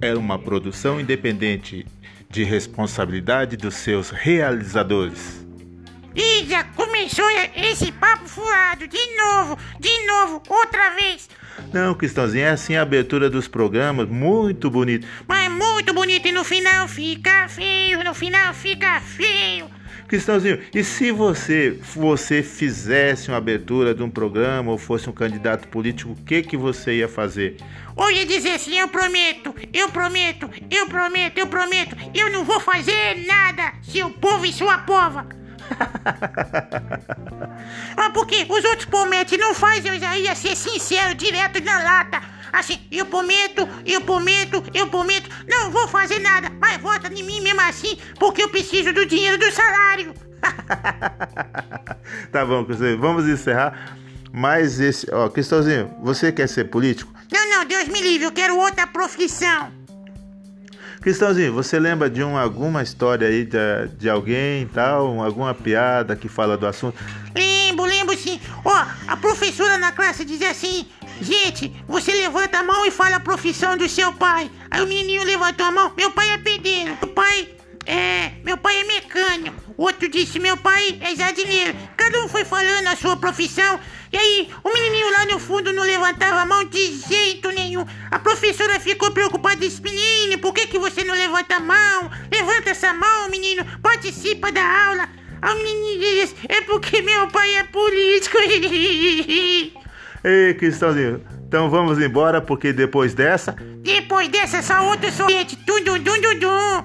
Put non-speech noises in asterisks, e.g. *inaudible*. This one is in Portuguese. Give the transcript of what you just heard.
é uma produção independente de responsabilidade dos seus realizadores. Ih, já começou esse papo furado. De novo, de novo, outra vez. Não, Cristãozinho, é assim a abertura dos programas, muito bonito. Mas muito bonito e no final fica feio, no final fica feio. Cristãozinho, e se você você fizesse uma abertura de um programa ou fosse um candidato político, o que que você ia fazer? Ou ia dizer assim, eu prometo, eu prometo, eu prometo, eu prometo, eu não vou fazer nada, seu povo e sua pova. *laughs* ah, porque os outros prometem não fazem, eu já ia ser sincero, direto na lata. Assim, eu prometo, eu prometo, eu prometo, não vou fazer nada, mas vota em mim mesmo assim, porque eu preciso do dinheiro do salário. *laughs* tá bom, Cristãozinho, vamos encerrar. Mas esse, ó, Cristãozinho, você quer ser político? Não, não, Deus me livre, eu quero outra profissão. Cristãozinho, você lembra de um, alguma história aí de, de alguém tal, alguma piada que fala do assunto? Lembro, lembro sim. Ó, a professora na classe dizia assim: Gente, você levanta a mão e fala a profissão do seu pai. Aí o menininho levantou a mão: Meu pai é pedreiro. Meu pai é. Meu pai é mecânico. Outro disse: Meu pai é jardineiro. Cada um foi falando a sua profissão. E aí, o menininho lá no fundo não levantava a mão de jeito nenhum. A professora ficou preocupada e disse: Menino, por que, que você não levanta a mão? Levanta essa mão, menino. Participa da aula. A menina disse: É porque meu pai é político. *laughs* Ei, Cristãozinho, então vamos embora porque depois dessa. Depois dessa, só outro sorvete. Tum, dum, dum, dum, dum.